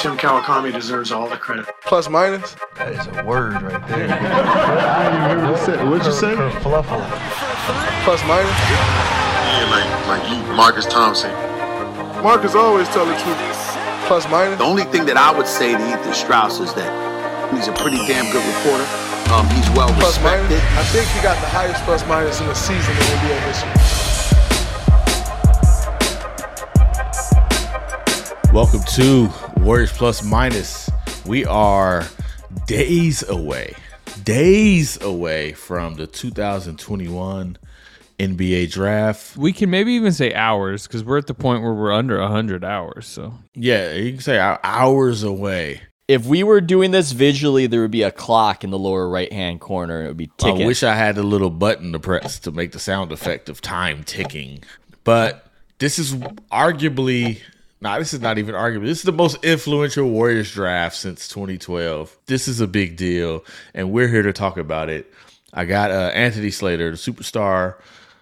Tim Kawakami deserves all the credit. Plus minus. That is a word right there. What'd you say? Kerfluffle. Plus minus. Yeah, like like you, Marcus Thompson. Marcus always tell the truth. Plus minus. The only thing that I would say to Ethan Strauss is that he's a pretty damn good reporter. Um, he's well Plus minus. respected. I think he got the highest plus minus in the season in NBA history. Welcome to Warriors Plus Minus. We are days away, days away from the 2021 NBA draft. We can maybe even say hours because we're at the point where we're under 100 hours. So Yeah, you can say hours away. If we were doing this visually, there would be a clock in the lower right hand corner it would be ticking. I wish I had a little button to press to make the sound effect of time ticking. But this is arguably, nah, this is not even arguably. This is the most influential Warriors draft since 2012. This is a big deal, and we're here to talk about it. I got uh, Anthony Slater, the superstar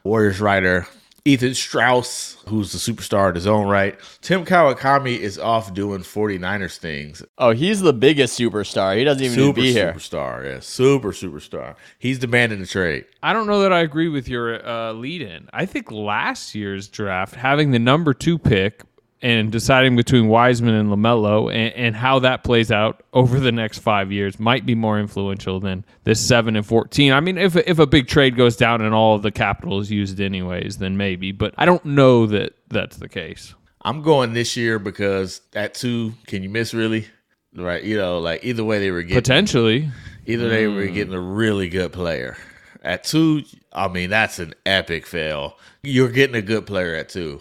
Warriors writer. Ethan Strauss, who's the superstar in his own right. Tim Kawakami is off doing 49ers things. oh, he's the biggest superstar. He doesn't even need to Super be here. superstar, yeah, super superstar. He's demanding a trade. I don't know that I agree with your uh, lead in. I think last year's draft, having the number two pick and deciding between Wiseman and LaMelo and, and how that plays out over the next five years might be more influential than this 7 and 14. I mean, if, if a big trade goes down and all of the capital is used anyways, then maybe. But I don't know that that's the case. I'm going this year because at two, can you miss really? Right, you know, like either way they were getting Potentially. either they were mm. getting a really good player. At two, I mean that's an epic fail. You're getting a good player at two.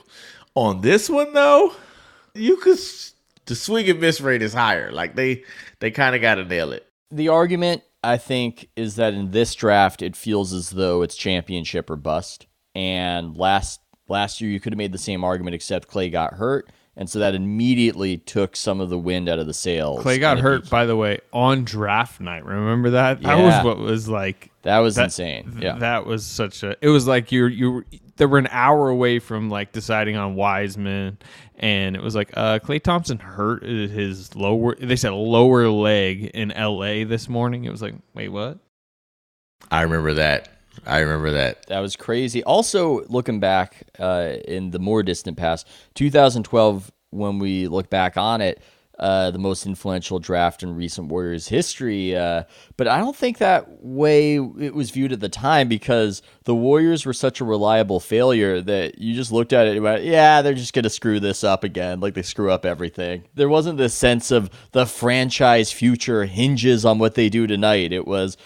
On this one though, you could the swing and miss rate is higher. Like they they kind of got to nail it. The argument, I think, is that in this draft, it feels as though it's championship or bust. And last last year, you could have made the same argument, except Klay got hurt. And so that immediately took some of the wind out of the sails. Klay got hurt, be- by the way, on draft night. Remember that? That Yeah. was what was like that was that- insane. th- Yeah. That was such a. It was like you're you. They were an hour away from like deciding on Wiseman, and it was like uh Klay Thompson hurt his lower. They said lower leg in L.A. this morning. It was like, wait, what? I remember that. I remember that. That was crazy. Also, looking back uh, in the more distant past, 2012, when we look back on it, uh, the most influential draft in recent Warriors history. Uh, but I don't think that way it was viewed at the time because the Warriors were such a reliable failure that you just looked at it and went, yeah, they're just going to screw this up again, like they screw up everything. There wasn't this sense of the franchise future hinges on what they do tonight. It was,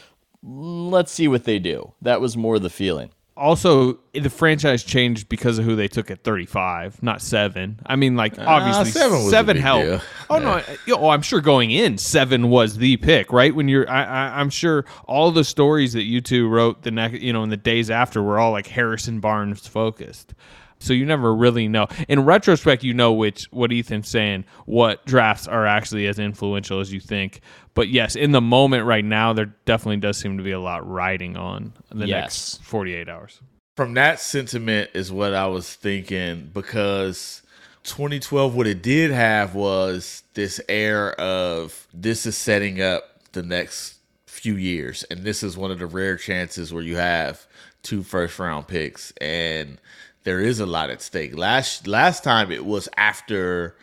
"Mm, let's see what they do. That was more the feeling. Also, the franchise changed because of who they took at 35, not seven. I mean, like obviously seven big helped. deal. Oh no, I- oh I'm sure going in seven was the pick, right? When you're, I, I, I'm sure all the stories that you two wrote the next, you know, in the days after were all like Harrison Barnes focused. So you never really know. In retrospect, you know which what Ethan's saying, what drafts are actually as influential as you think. But yes, in the moment right now, there definitely does seem to be a lot riding on the Yes. next 48 hours. From that sentiment is what I was thinking because 2012, what it did have was this air of this is setting up the next few years. And this is one of the rare chances where you have two first round picks and there is a lot at stake. Last last time it was after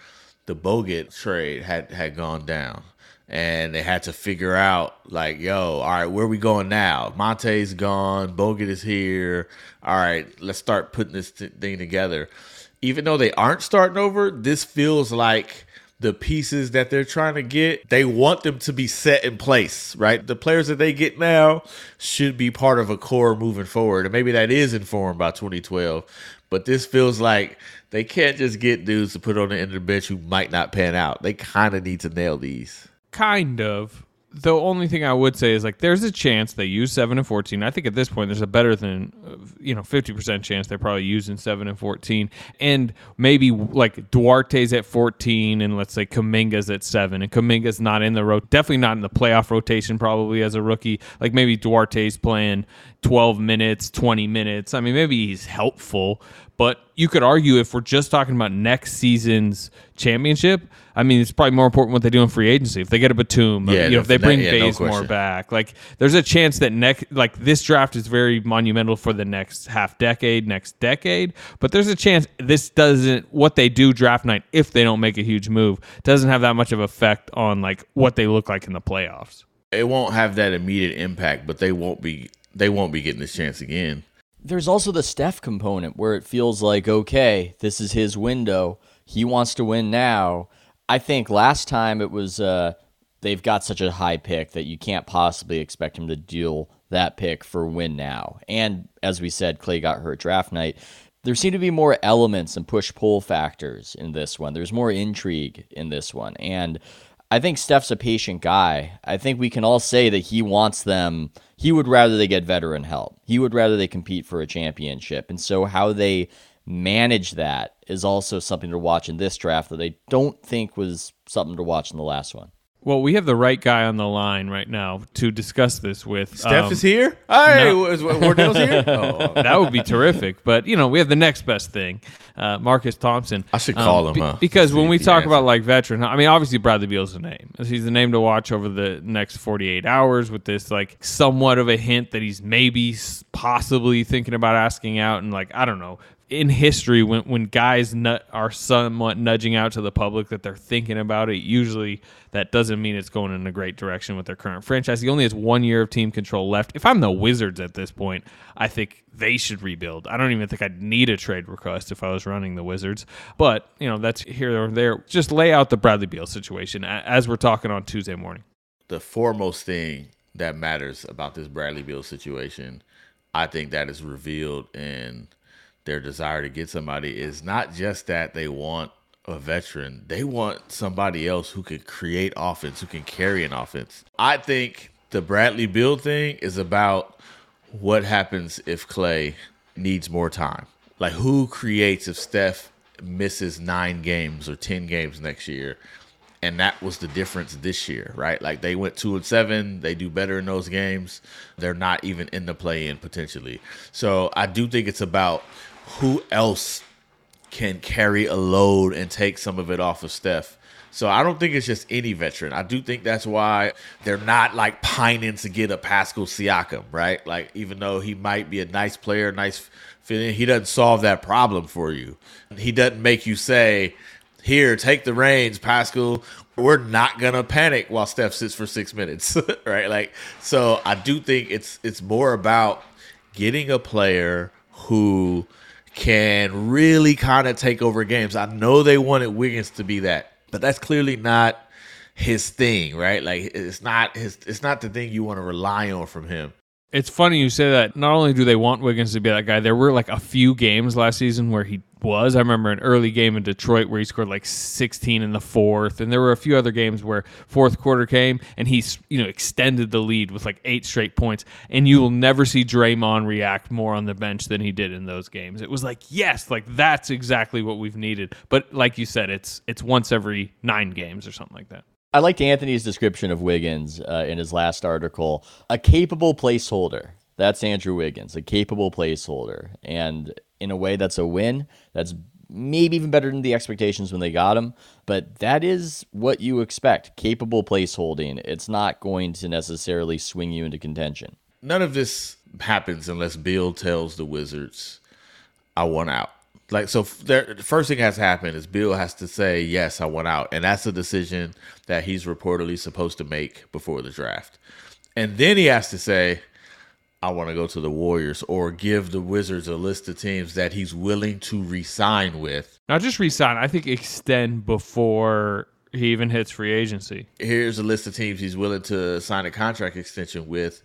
the Bogut trade had had gone down. And they had to figure out, like, yo, all right, where we going now? Monta's gone, Bogut is here. All right, let's start putting this th- thing together. Even though they aren't starting over, this feels like the pieces that they're trying to get, they want them to be set in place, right? The players that they get now should be part of a core moving forward. And maybe that is informed by 2012. But this feels like they can't just get dudes to put on the end of the bench who might not pan out. They kind of need to nail these. Kind of. The only thing I would say is like there's a chance they use seven and fourteen. I think at this point there's a better than uh, you know fifty percent chance they're probably using seven and fourteen, and maybe like Duarte's at fourteen, and let's say Kuminga's at seven, and Kuminga's not in the ro- definitely not in the playoff rotation probably as a rookie. Like maybe Duarte's playing twelve minutes, twenty minutes. I mean maybe he's helpful, but you could argue if we're just talking about next season's championship, I mean, it's probably more important what they do in free agency. If they get a Batum, Yeah, you know, if they that- bring yeah, no Bazemore back, like there's a chance that next, like this draft is very monumental for the next half decade, next decade. But there's a chance this doesn't what they do draft night if they don't make a huge move doesn't have that much of effect on like what they look like in the playoffs. It won't have that immediate impact, but they won't be they won't be getting this chance again. There's also the Steph component where it feels like, okay, this is his window. He wants to win now. I think last time it was uh, they've got such a high pick that you can't possibly expect him to deal that pick for win now. And as we said, Klay got hurt draft night. There seem to be more elements and push pull factors in this one. There's more intrigue in this one. And I think Steph's a patient guy. I think we can all say that he wants them. He would rather they get veteran help. He would rather they compete for a championship. And so how they manage that is also something to watch in this draft that I don't think was something to watch in the last one. Well, we have the right guy on the line right now to discuss this with. Steph Um, is here. Hey, no. is Wardell's here? Oh, that would be terrific. But you know, we have the next best thing, uh, Marcus Thompson. I should call him, be- huh? because when we talk about like veteran, I mean, obviously Bradley Beal's the name. He's the name to watch over the next 48 hours. With this, like, somewhat of a hint that he's maybe possibly thinking about asking out, and like, I don't know. In history, when when guys are somewhat nudging out to the public that they're thinking about it, usually that doesn't mean it's going in a great direction with their current franchise. He only has one year of team control left. If I'm the Wizards at this point, I think they should rebuild. I don't even think I'd need a trade request if I was running the Wizards. But, you know, that's here or there. Just lay out the Bradley Beal situation as we're talking on Tuesday morning. the foremost thing that matters about this Bradley Beal situation, I think that is revealed in their desire to get somebody is not just that they want a veteran, they want somebody else who can create offense, who can carry an offense. I think the Bradley Beal thing is about what happens if Klay needs more time. Like who creates if Steph misses 9 games or 10 games next year? and that was the difference this year, right? Like they went two and seven, they do better in those games. They're not even in the play in potentially. So I do think it's about who else can carry a load and take some of it off of Steph. So I don't think it's just any veteran. I do think that's why they're not like pining to get a Pascal Siakam, right? Like even though he might be a nice player, nice feeling, he doesn't solve that problem for you. He doesn't make you say, "Here, take the reins, Pascal. We're not gonna panic while Steph sits for six minutes, right?" Like so, I do think it's it's more about getting a player who can really kind of take over games. I know they wanted Wiggins to be that, but that's clearly not his thing, right? Like it's not his it's not the thing you want to rely on from him. It's funny you say that. Not only do they want Wiggins to be that guy, there were like a few games last season where he was. I remember an early game in Detroit where he scored like 16 in the fourth, and there were a few other games where fourth quarter came and he you know extended the lead with like eight straight points. And you will never see Draymond react more on the bench than he did in those games. It was like yes, like that's exactly what we've needed. But like you said, it's it's once every nine games or something like that. I liked Anthony's description of Wiggins uh, in his last article. A capable placeholder. That's Andrew Wiggins, a capable placeholder. And in a way, that's a win. That's maybe even better than the expectations when they got him. But that is what you expect capable placeholding. It's not going to necessarily swing you into contention. None of this happens unless Beal tells the Wizards, I want out. Like so, there, the first thing has to happen is Beal has to say yes, I want out, and that's a decision that he's reportedly supposed to make before the draft, and then he has to say, I want to go to the Warriors, or give the Wizards a list of teams that he's willing to resign with. Not just resign, I think extend before he even hits free agency. Here's a list of teams he's willing to sign a contract extension with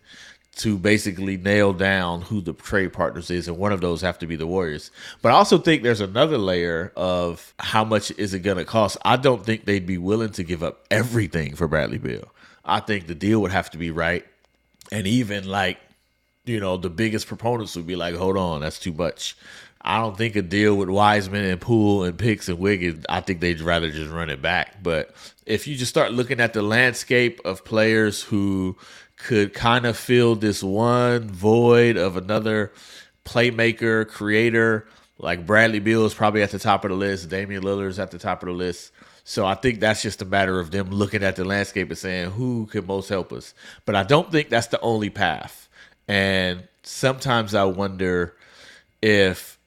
to basically nail down who the trade partners is, and one of those have to be the Warriors. But I also think there's another layer of how much is it going to cost. I don't think they'd be willing to give up everything for Bradley Beal. I think the deal would have to be right, and even like you know the biggest proponents would be like, hold on, that's too much. I don't think a deal with Wiseman and Poole and Picks and Wiggins, I think they'd rather just run it back. But if you just start looking at the landscape of players who could kind of fill this one void of another playmaker, creator. Like Bradley Beal is probably at the top of the list. Damian Lillard is at the top of the list. So I think that's just a matter of them looking at the landscape and saying who can most help us. But I don't think that's the only path. And sometimes I wonder if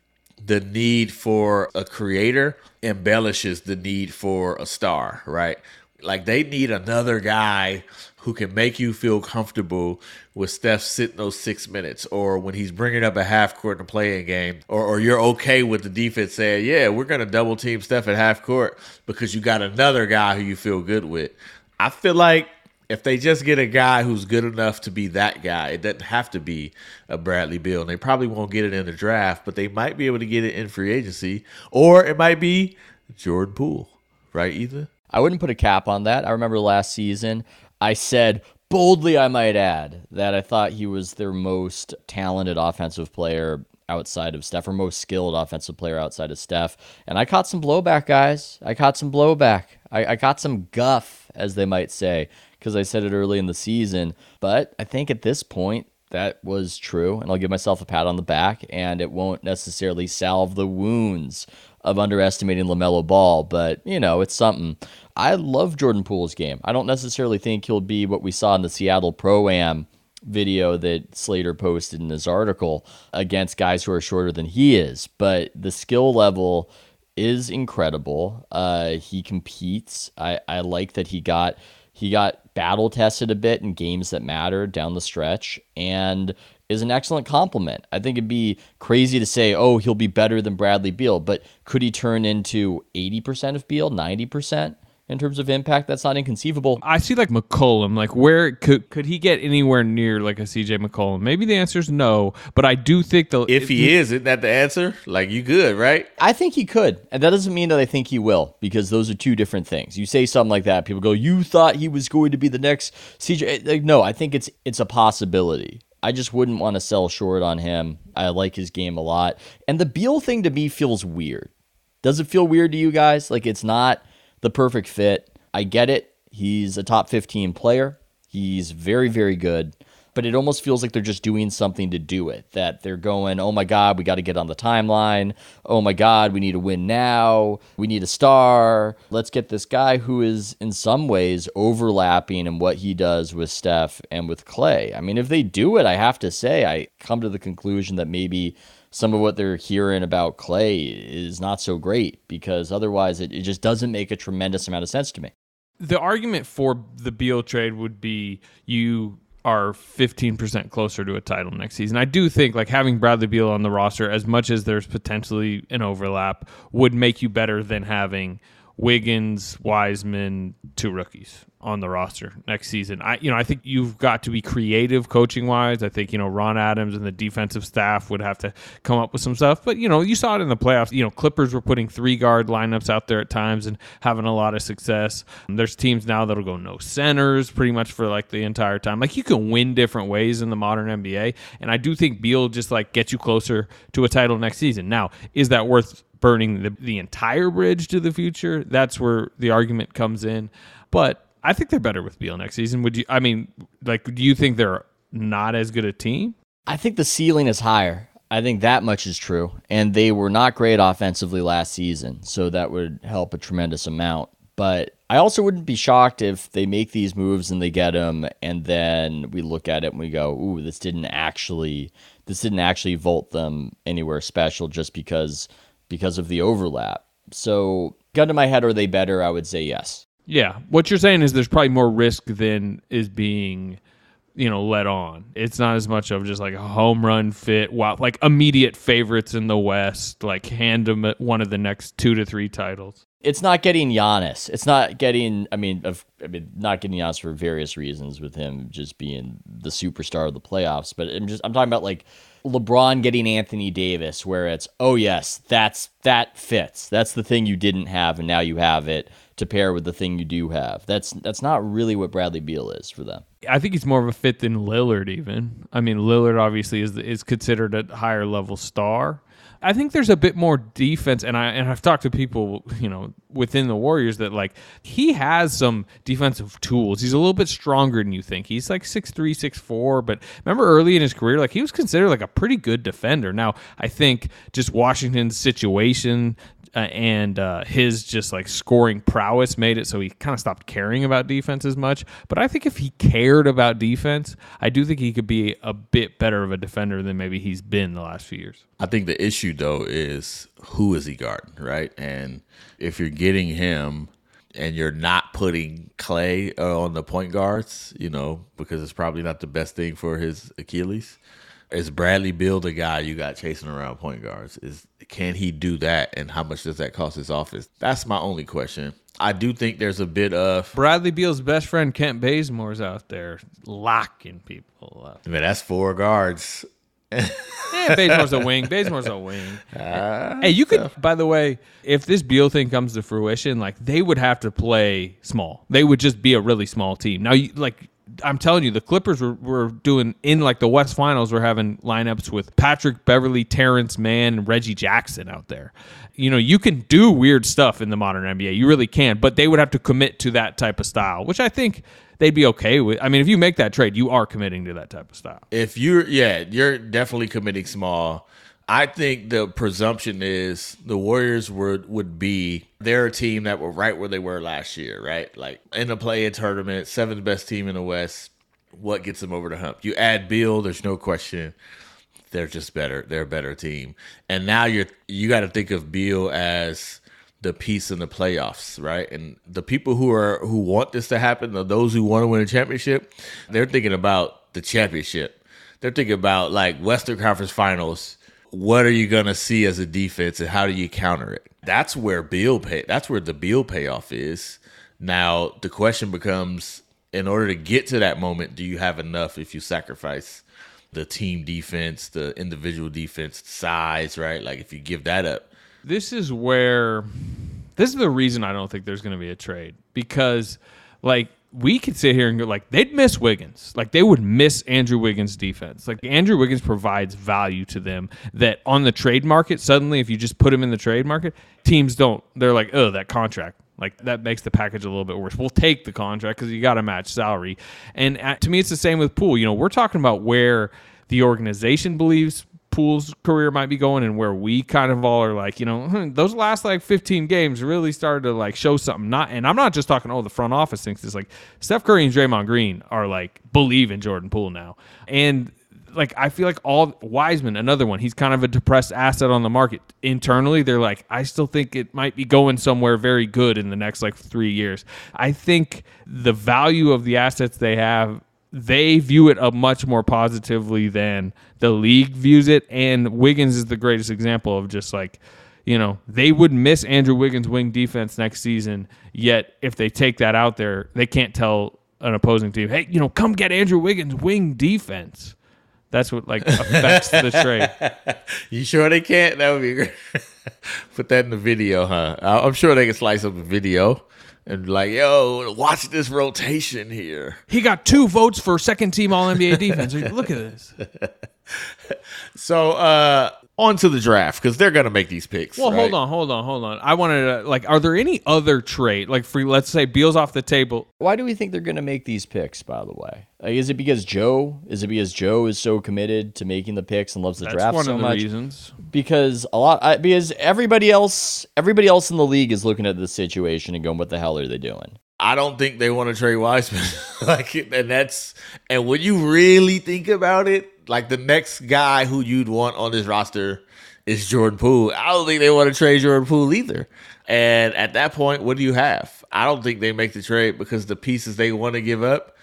the need for a creator embellishes the need for a star, right? Like they need another guy who can make you feel comfortable with Steph sitting those six minutes, or when he's bringing up a half court in a playing game, or, or you're okay with the defense saying, "Yeah, we're to double team Steph at half court because you got another guy who you feel good with." I feel like if they just get a guy who's good enough to be that guy, it doesn't have to be a Bradley Beal. And they probably won't get it in the draft, but they might be able to get it in free agency, or it might be Jordan Poole, right? Either. I wouldn't put a cap on that. I remember last season, I said boldly, I might add, that I thought he was their most talented offensive player outside of Steph, or most skilled offensive player outside of Steph. And I caught some blowback, guys. I caught some blowback. I, I caught some guff, as they might say, because I said it early in the season. But I think at this point, that was true. And I'll give myself a pat on the back, and it won't necessarily salve the wounds of underestimating LaMelo Ball, but you know, it's something. I love Jordan Poole's game. I don't necessarily think he'll be what we saw in the Seattle Pro Am video that Slater posted in his article against guys who are shorter than he is, but the skill level is incredible. Uh, he competes. I, I like that he got he got battle tested a bit in games that matter down the stretch and is an excellent compliment. I think it'd be crazy to say, oh, he'll be better than Bradley Beal, but could he turn into 80% of Beal, 90%? In terms of impact. That's not inconceivable. I see like McCollum. Like where could could he get anywhere near like a CJ McCollum? Maybe the answer is no, but I do think the if he is, isn't that the answer? Like you good, right? I think he could, and that doesn't mean that I think he will, because those are two different things. You say something like that, people go, "You thought he was going to be the next CJ?" Eh, like, no, I think it's it's a possibility. I just wouldn't want to sell short on him. I like his game a lot, and the Beal thing to me feels weird. Does it feel weird to you guys? Like it's not the perfect fit. I get it. He's a top 15 player. He's very, very good. But it almost feels like they're just doing something to do it. That they're going, oh my God, we got to get on the timeline. Oh my God, we need to win now. We need a star. Let's get this guy who is, in some ways, overlapping in what he does with Steph and with Klay. I mean, if they do it, I have to say, I come to the conclusion that maybe some of what they're hearing about Klay is not so great because otherwise it, it just doesn't make a tremendous amount of sense to me. The argument for the Beal trade would be you are 15% closer to a title next season. I do think like having Bradley Beal on the roster as much as there's potentially an overlap would make you better than having Wiggins, Wiseman, two rookies on the roster next season. I you know, I think you've got to be creative coaching wise. I think, you know, Ron Adams and the defensive staff would have to come up with some stuff. But, you know, you saw it in the playoffs. You know, Clippers were putting three guard lineups out there at times and having a lot of success. There's teams now that'll go no centers pretty much for like the entire time. Like you can win different ways in the modern NBA. And I do think Beal just like gets you closer to a title next season. Now, is that worth burning the, the entire bridge to the future? That's where the argument comes in. But I think they're better with Beal next season. Would you? I mean, like, do you think they're not as good a team? I think the ceiling is higher. I think that much is true. And they were not great offensively last season, so that would help a tremendous amount. But I also wouldn't be shocked if they make these moves and they get them, and then we look at it and we go, "Ooh, this didn't actually, this didn't actually vault them anywhere special just because because of the overlap." So, gun to my head, are they better? I would say yes. Yeah. What you're saying is there's probably more risk than is being, you know, let on. It's not as much of just like a home run fit, wow, like immediate favorites in the West, like hand them one of the next two to three titles. It's not getting Giannis. It's not getting. I mean, of, I mean, not getting Giannis for various reasons, with him just being the superstar of the playoffs. But I'm just, I'm talking about like LeBron getting Anthony Davis, where it's, oh yes, that's that fits. That's the thing you didn't have, and now you have it to pair with the thing you do have. That's that's not really what Bradley Beal is for them. I think he's more of a fit than Lillard. Even I mean, Lillard obviously is is considered a higher level star. I think there's a bit more defense, and I and I've talked to people, you know, within the Warriors that like he has some defensive tools. He's a little bit stronger than you think. He's like six three, six four, but remember early in his career, like he was considered like a pretty good defender. Now I think just Washington's situation, uh, and uh, his just like scoring prowess made it so he kind of stopped caring about defense as much. But I think if he cared about defense, I do think he could be a bit better of a defender than maybe he's been the last few years. I think the issue though is who is he guarding, right? And if you're getting him and you're not putting Klay uh, on the point guards, you know, because it's probably not the best thing for his Achilles. Is Bradley Beal the guy you got chasing around point guards? Is can he do that, and how much does that cost his office? That's my only question. I do think there's a bit of Bradley Beal's best friend Kent Bazemore's out there locking people up. I mean, that's four guards. yeah, Bazemore's a wing. Bazemore's a wing. Uh, hey, you could. By the way, if this Beal thing comes to fruition, like they would have to play small. They would just be a really small team. Now, you, like I'm telling you, the Clippers were, were doing in like the West Finals. We're having lineups with Patrick Beverley, Terance Mann, Reggie Jackson out there. You know, you can do weird stuff in the modern NBA. You really can, but they would have to commit to that type of style, which I think they'd be okay with. I mean, if you make that trade, you are committing to that type of style. If you're, yeah, you're definitely committing small. I think the presumption is the Warriors would would be they're a team that were right where they were last year, right? Like in the play-in tournament, seventh best team in the West. What gets them over the hump? You add Beal, there's no question. They're just better. They're a better team. And now you're you got to think of Beal as the piece in the playoffs, right? And the people who are who want this to happen, the those who want to win a championship, they're thinking about the championship. They're thinking about like Western Conference Finals what are you going to see as a defense and how do you counter it? That's where Beal pay that's where the Beal payoff is. Now, the question becomes in order to get to that moment, do you have enough if you sacrifice the team defense, the individual defense size, right? Like if you give that up. This is where this is the reason I don't think there's going to be a trade because like we could sit here and go like they'd miss Wiggins. Like they would miss Andrew Wiggins' defense. Like Andrew Wiggins provides value to them that on the trade market, suddenly if you just put him in the trade market, teams don't. They're like, oh, that contract. Like that makes the package a little bit worse. We'll take the contract because you got to match salary. And at, to me, it's the same with Poole. You know, we're talking about where the organization believes Poole's career might be going and where we kind of all are like, you know, hmm, those last like 15 games really started to like show something. Not, and I'm not just talking, oh, the front office thinks it's like Steph Curry and Draymond Green are like believe in Jordan Poole now. And like I feel like all Wiseman, another one, he's kind of a depressed asset on the market. Internally, they're like, I still think it might be going somewhere very good in the next like three years. I think the value of the assets they have they view it a much more positively than the league views it. And Wiggins is the greatest example of just like, you know, they would miss Andrew Wiggins' wing defense next season. Yet, if they take that out there, they can't tell an opposing team, hey, you know, come get Andrew Wiggins' wing defense. That's what like affects the trade. You sure they can't? That would be great. Put that in the video, huh? I'm sure they can slice up a video and like, yo, watch this rotation here. He got two votes for second team All NBA defense. Look at this. So, uh, on to the draft because they're gonna make these picks. Well, right? hold on, hold on, hold on. I wanted to like, are there any other trade like for let's say Beal's off the table? Why do we think they're going to make these picks? By the way, like, is it because Joe? Is it because Joe is so committed to making the picks and loves the That's draft one so of the much? reasons. Because a lot, I, because everybody else, everybody else in the league is looking at the situation and going, "What the hell are they doing?" I don't think they want to trade Wiseman. like, and that's and when you really think about it, like the next guy who you'd want on this roster is Jordan Poole. I don't think they want to trade Jordan Poole either. And at that point, what do you have? I don't think they make the trade because the pieces they want to give up,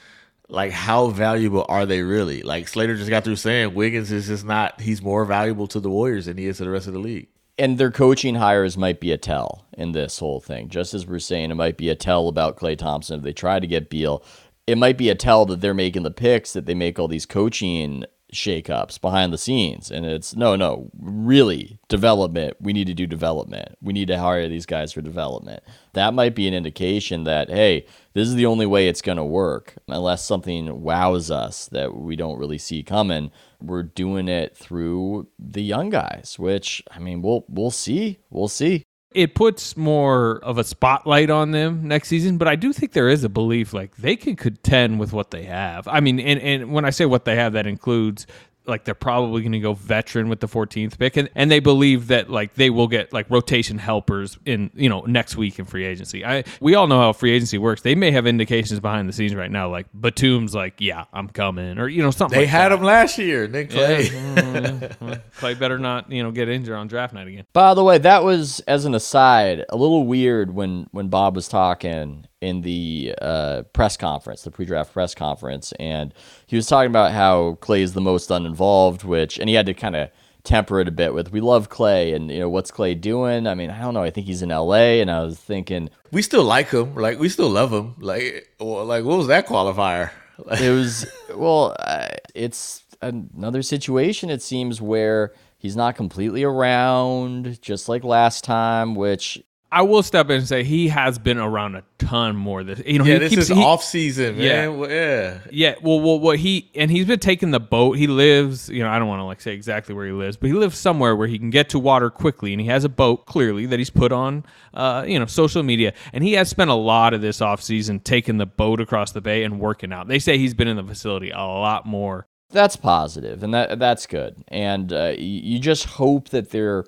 like how valuable are they really? Like Slater just got through saying Wiggins is just not. He's more valuable to the Warriors than he is to the rest of the league. and their coaching hires might be a tell in this whole thing. Just as we're saying, it might be a tell about Klay Thompson if they try to get Beal. It might be a tell that they're making the picks that they make all these coaching shakeups behind the scenes. And it's no, no, really development. We need to do development. We need to hire these guys for development. That might be an indication that hey, this is the only way it's going to work unless something wows us that we don't really see coming. We're doing it through the young guys, which I mean, we'll we'll see. We'll see. It puts more of a spotlight on them next season, but I do think there is a belief like they can contend with what they have. I mean, and, and when I say what they have, that includes like they're probably going to go veteran with the 14th pick and, and they believe that like they will get like rotation helpers in you know next week in free agency i we all know how free agency works they may have indications behind the scenes right now like batum's like yeah i'm coming or you know something They like had that. him last year, Nick Clay. Yeah, mm, yeah. Well, Klay better not you know get injured on draft night again By the way, that was as an aside, a little weird when when Bob was talking in the uh, press conference, the pre-draft press conference, and he was talking about how Klay is the most uninvolved, which and he had to kind of temper it a bit with we love Klay and you know what's Klay doing? I mean, I don't know. I think he's in L.A. and I was thinking we still like him. Like we still love him. Like well, like what was that qualifier? it was well, uh, it's another situation. It seems where he's not completely around, just like last time, which I will step in and say he has been around a ton more. This you know yeah, he this keeps is he- off season, man. Yeah. Well, yeah. Yeah, well, well, what he and he's been taking the boat. He lives, you know, I don't want to like say exactly where he lives, but he lives somewhere where he can get to water quickly, and he has a boat clearly that he's put on, uh, you know, social media, and he has spent a lot of this off season taking the boat across the bay and working out. They say he's been in the facility a lot more. that's positive and that that's good and uh, you, you just hope that they're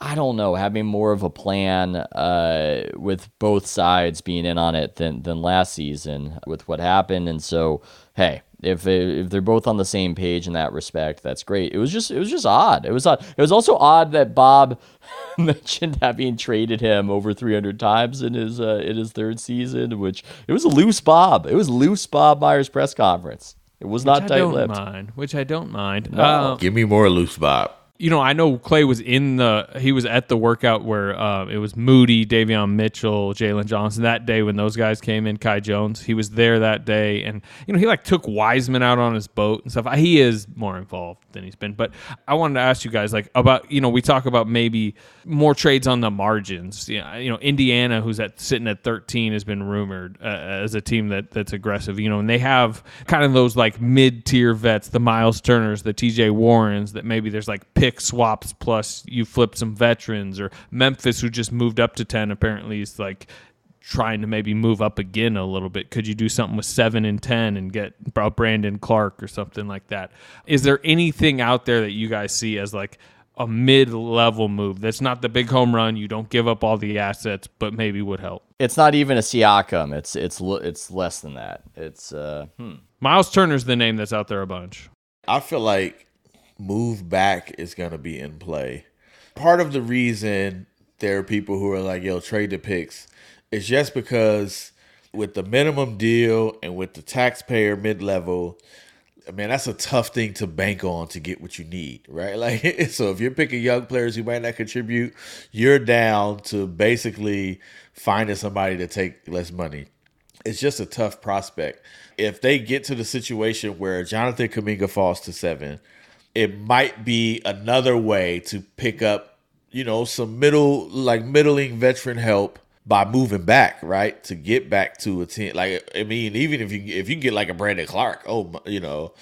i don't know having more of a plan uh, with both sides being in on it than than last season with what happened and so hey if they, if they're both on the same page in that respect that's great it was just it was just odd it was odd it was also odd that bob mentioned having traded him over 300 times in his uh, in his third season which it was a loose bob it was loose bob myers press conference it was not which I don't tight-lipped mind. Which I don't mind. No. Uh, Give me more loose Bob. You know, I know Klay was in the he was at the workout where uh, it was Moody, Davion Mitchell, Jalen Johnson that day when those guys came in. Kai Jones, he was there that day, and you know he like took Wiseman out on his boat and stuff. He is more involved than he's been. But I wanted to ask you guys like about you know we talk about maybe more trades on the margins. Yeah, you know Indiana, who's at sitting at thirteen, has been rumored uh, as a team that that's aggressive. You know, and they have kind of those like mid tier vets, the Miles Turners, the T.J. Warrens. That maybe there's like pick swaps plus you flip some veterans, or Memphis, who just moved up to ten. Apparently, is like trying to maybe move up again a little bit. Could you do something with seven and ten and get a Brandon Clarke or something like that? Is there anything out there that you guys see as like a mid-level move that's not the big home run? You don't give up all the assets, but maybe would help. It's not even a Siakam. It's it's it's less than that. It's uh hmm. Miles Turner's the name that's out there a bunch. I feel like move back is going to be in play. Part of the reason there are people who are like, yo, trade the picks is just because with the minimum deal and with the taxpayer mid level, man, that's a tough thing to bank on to get what you need, right? Like, so if you're picking young players who might not contribute, you're down to basically finding somebody to take less money. It's just a tough prospect. If they get to the situation where Jonathan Kuminga falls to seven, it might be another way to pick up, you know, some middle, like middling veteran help by moving back, right? To get back to a team. Like, I mean, even if you if you get like a Brandon Clarke, oh, you know,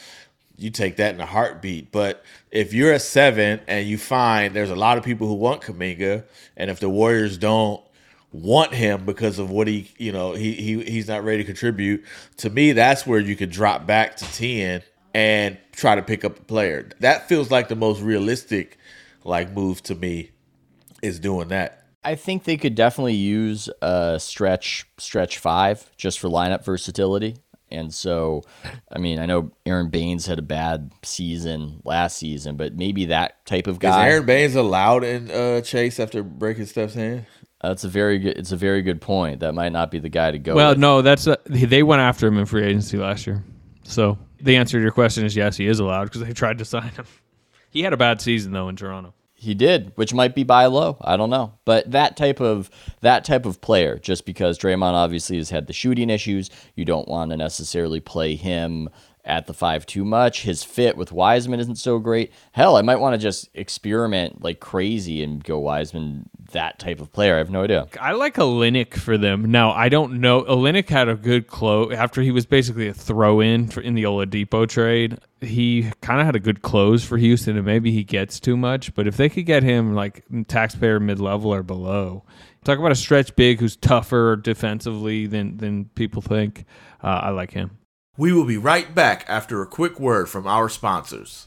you take that in a heartbeat. But if you're a seven and you find there's a lot of people who want Kuminga, and if the Warriors don't want him because of what he, you know, he he he's not ready to contribute. To me, that's where you could drop back to ten and try to pick up a player. That feels like the most realistic like move to me is doing that. I think they could definitely use a stretch stretch five just for lineup versatility. And so, I mean, I know Aron Baynes had a bad season last season, but maybe that type of guy. Is Aron Baynes allowed in uh, Chase after breaking Steph's hand? That's a very good. It's a very good point. That might not be the guy to go. Well, with. no, that's a, they went after him in free agency last year. So the answer to your question is yes, he is allowed because they tried to sign him. He had a bad season though in Toronto. He did, which might be buy low. I don't know, but that type of that type of player, just because Draymond obviously has had the shooting issues, you don't want to necessarily play him at the five too much. His fit with Wiseman isn't so great. Hell, I might want to just experiment like crazy and go Wiseman that type of player. I have no idea. I like Olynyk for them. Now I don't know. Olynyk had a good close after he was basically a throw in for in the Oladipo trade. He kind of had a good close for Houston, and maybe he gets too much. But if they could get him like taxpayer mid level or below, talk about a stretch big who's tougher defensively than than people think. Uh, I like him. We will be right back after a quick word from our sponsors.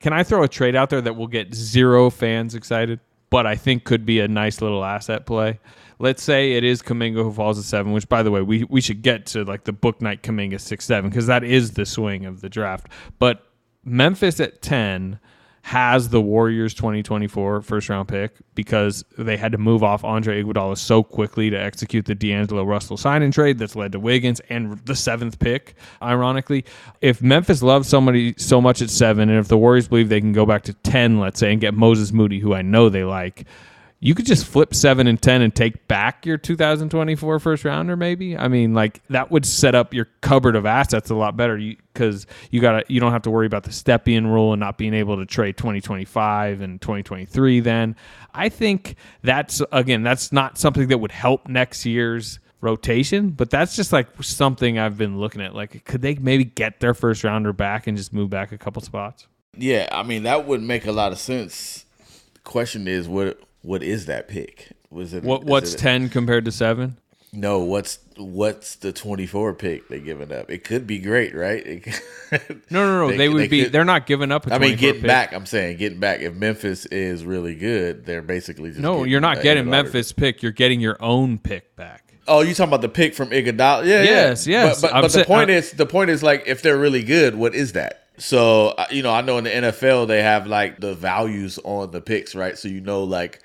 Can I throw a trade out there that will get zero fans excited, but I think could be a nice little asset play? Let's say it is Kuminga who falls at seven, which by the way, we, we should get to like the book night Kuminga six seven because that is the swing of the draft. But Memphis at ten has the Warriors 2024 first round pick because they had to move off Andre Iguodala so quickly to execute the D'Angelo Russell sign and trade that's led to Wiggins and the seventh pick. Ironically, if Memphis loves somebody so much at seven, and if the Warriors believe they can go back to 10, let's say, and get Moses Moody, who I know they like, you could just flip seven and ten and take back your 2024 first rounder. Maybe I mean like that would set up your cupboard of assets a lot better because you, you got you don't have to worry about the Stepien rule and not being able to trade 2025 and 2023. Then I think that's again that's not something that would help next year's rotation, but that's just like something I've been looking at. Like, could they maybe get their first rounder back and just move back a couple spots? Yeah, I mean that would make a lot of sense. The question is what what is that pick? Was it What what's it- ten compared to seven? No, what's what's the twenty four pick they giving up? It could be great, right? It No, no, no. They, would be. could- they're not giving up. a I mean, getting pick. back. I'm saying getting back. If Memphis is really good, they're basically just No, you're not getting. Memphis pick. You're getting your own pick back. Oh, you talking about the pick from Iguodala? Yeah, Yes, yeah. yes. But, but, but the point I- is, the point is like if they're really good, what is that? So you know, I know in the NFL they have like the values on the picks, right? So you know, like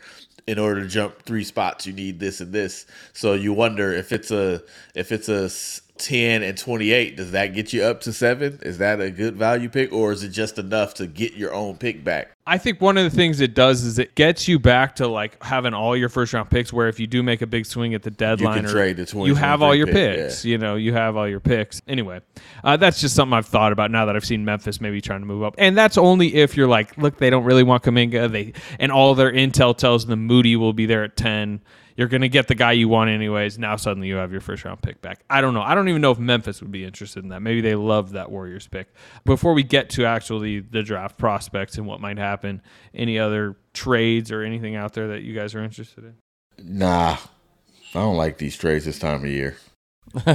in order to jump three spots, you need this and this. So you wonder if it's a if it's a s- ten and twenty eight, does that get you up to seven? Is that a good value pick, or is it just enough to get your own pick back? I think one of the things it does is it gets you back to like having all your first round picks. Where if you do make a big swing at the deadline, or trade the 20, you have all your pick, picks. You know, you have all your picks. Anyway, uh, that's just something I've thought about now that I've seen Memphis maybe trying to move up, and that's only if you're like, look, they don't really want Kuminga. They and all their intel tells them Moody will be there at ten. You're gonna get the guy you want anyways. Now suddenly you have your first round pick back. I don't know. I don't even know if Memphis would be interested in that. Maybe they love that Warriors pick. Before we get to actually the draft prospects and what might happen, any other trades or anything out there that you guys are interested in? Nah, I don't like these trades this time of year.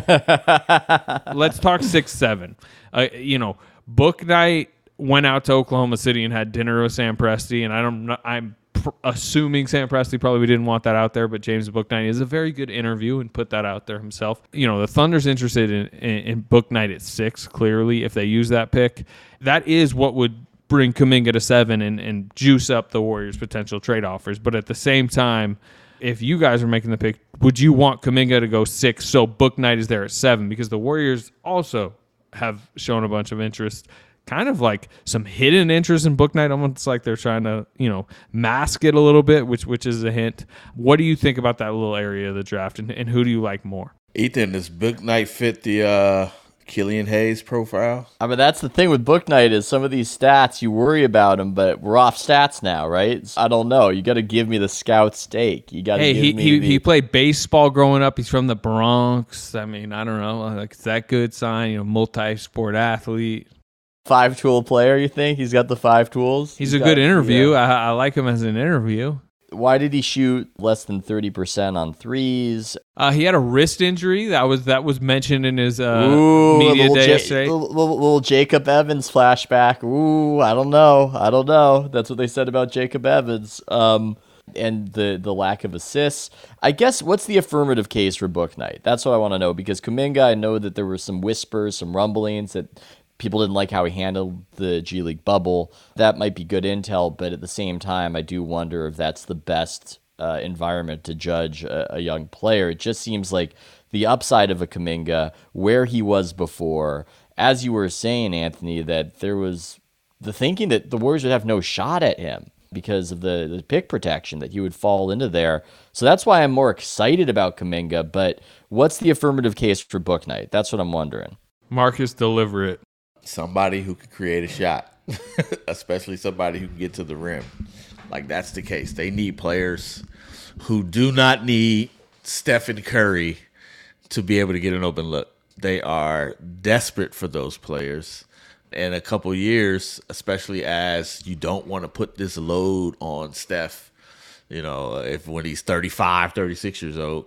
Let's talk six seven. Uh, you know, Bouknight went out to Oklahoma City and had dinner with Sam Presti, and I don't. know- I'm pr- assuming Sam Presti probably didn't want that out there, but James Bouknight is a very good interview and put that out there himself. You know, the Thunder's interested in, in, in Bouknight at six. Clearly, if they use that pick, that is what would bring Kuminga to seven and, and juice up the Warriors' potential trade offers. But at the same time, if you guys are making the pick, would you want Kuminga to go six so Bouknight is there at seven? Because the Warriors also have shown a bunch of interest, kind of like some hidden interest in Bouknight, almost like they're trying to, you know, mask it a little bit, which which is a hint. What do you think about that little area of the draft, and, and who do you like more? Ethan, does Bouknight fit the uh, Killian Hayes profile? I mean, that's the thing with Bouknight is some of these stats you worry about them, but we're off stats now, right? I don't know. You got to give me the scout stake. You got to Hey, give he, me he, the, he played baseball growing up. He's from the Bronx. I mean, I don't know. Like, is that good sign? You know, multi-sport athlete. Five tool player. You think he's got the five tools? He's a got- good interview. yeah. I, I like him as an interview. Why did he shoot less than thirty percent on threes? Uh, he had a wrist injury that was that was mentioned in his uh, Ooh, media little, day Ja- yesterday. little, little, little Jacob Evans flashback. Ooh, I don't know. I don't know. That's what they said about Jacob Evans. Um, and the the lack of assists. I guess what's the affirmative case for Bouknight? That's what I want to know because Kuminga, I know that there were some whispers, some rumblings that people didn't like how he handled the G League bubble. That might be good intel, but at the same time, I do wonder if that's the best uh, environment to judge a, a young player. It just seems like the upside of a Kuminga, where he was before, as you were saying, Anthony, that there was the thinking that the Warriors would have no shot at him because of the, the pick protection that he would fall into there. So that's why I'm more excited about Kuminga. But what's the affirmative case for Bouknight? That's what I'm wondering. Marcus, deliver it. Somebody who can create a shot, especially somebody who can get to the rim. Like that's the case. They need players who do not need Stephen Curry to be able to get an open look. They are desperate for those players. In a couple years, especially as you don't want to put this load on Steph, you know, if when he's 35, 36 years old,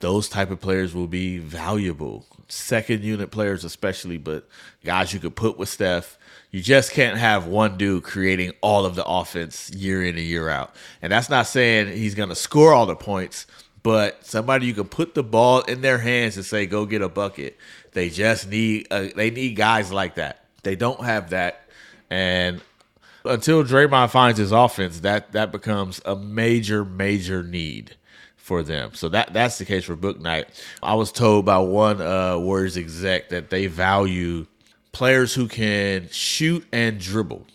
those type of players will be valuable. Second unit players, especially, but guys you could put with Steph. You just can't have one dude creating all of the offense year in and year out. And that's not saying he's going to score all the points, but somebody you can put the ball in their hands and say, "Go get a bucket." They just need uh, they need guys like that. They don't have that, and until Draymond finds his offense, that that becomes a major major need for them. So that that's the case for Bouknight. I was told by one uh, Warriors exec that they value players who can shoot and dribble.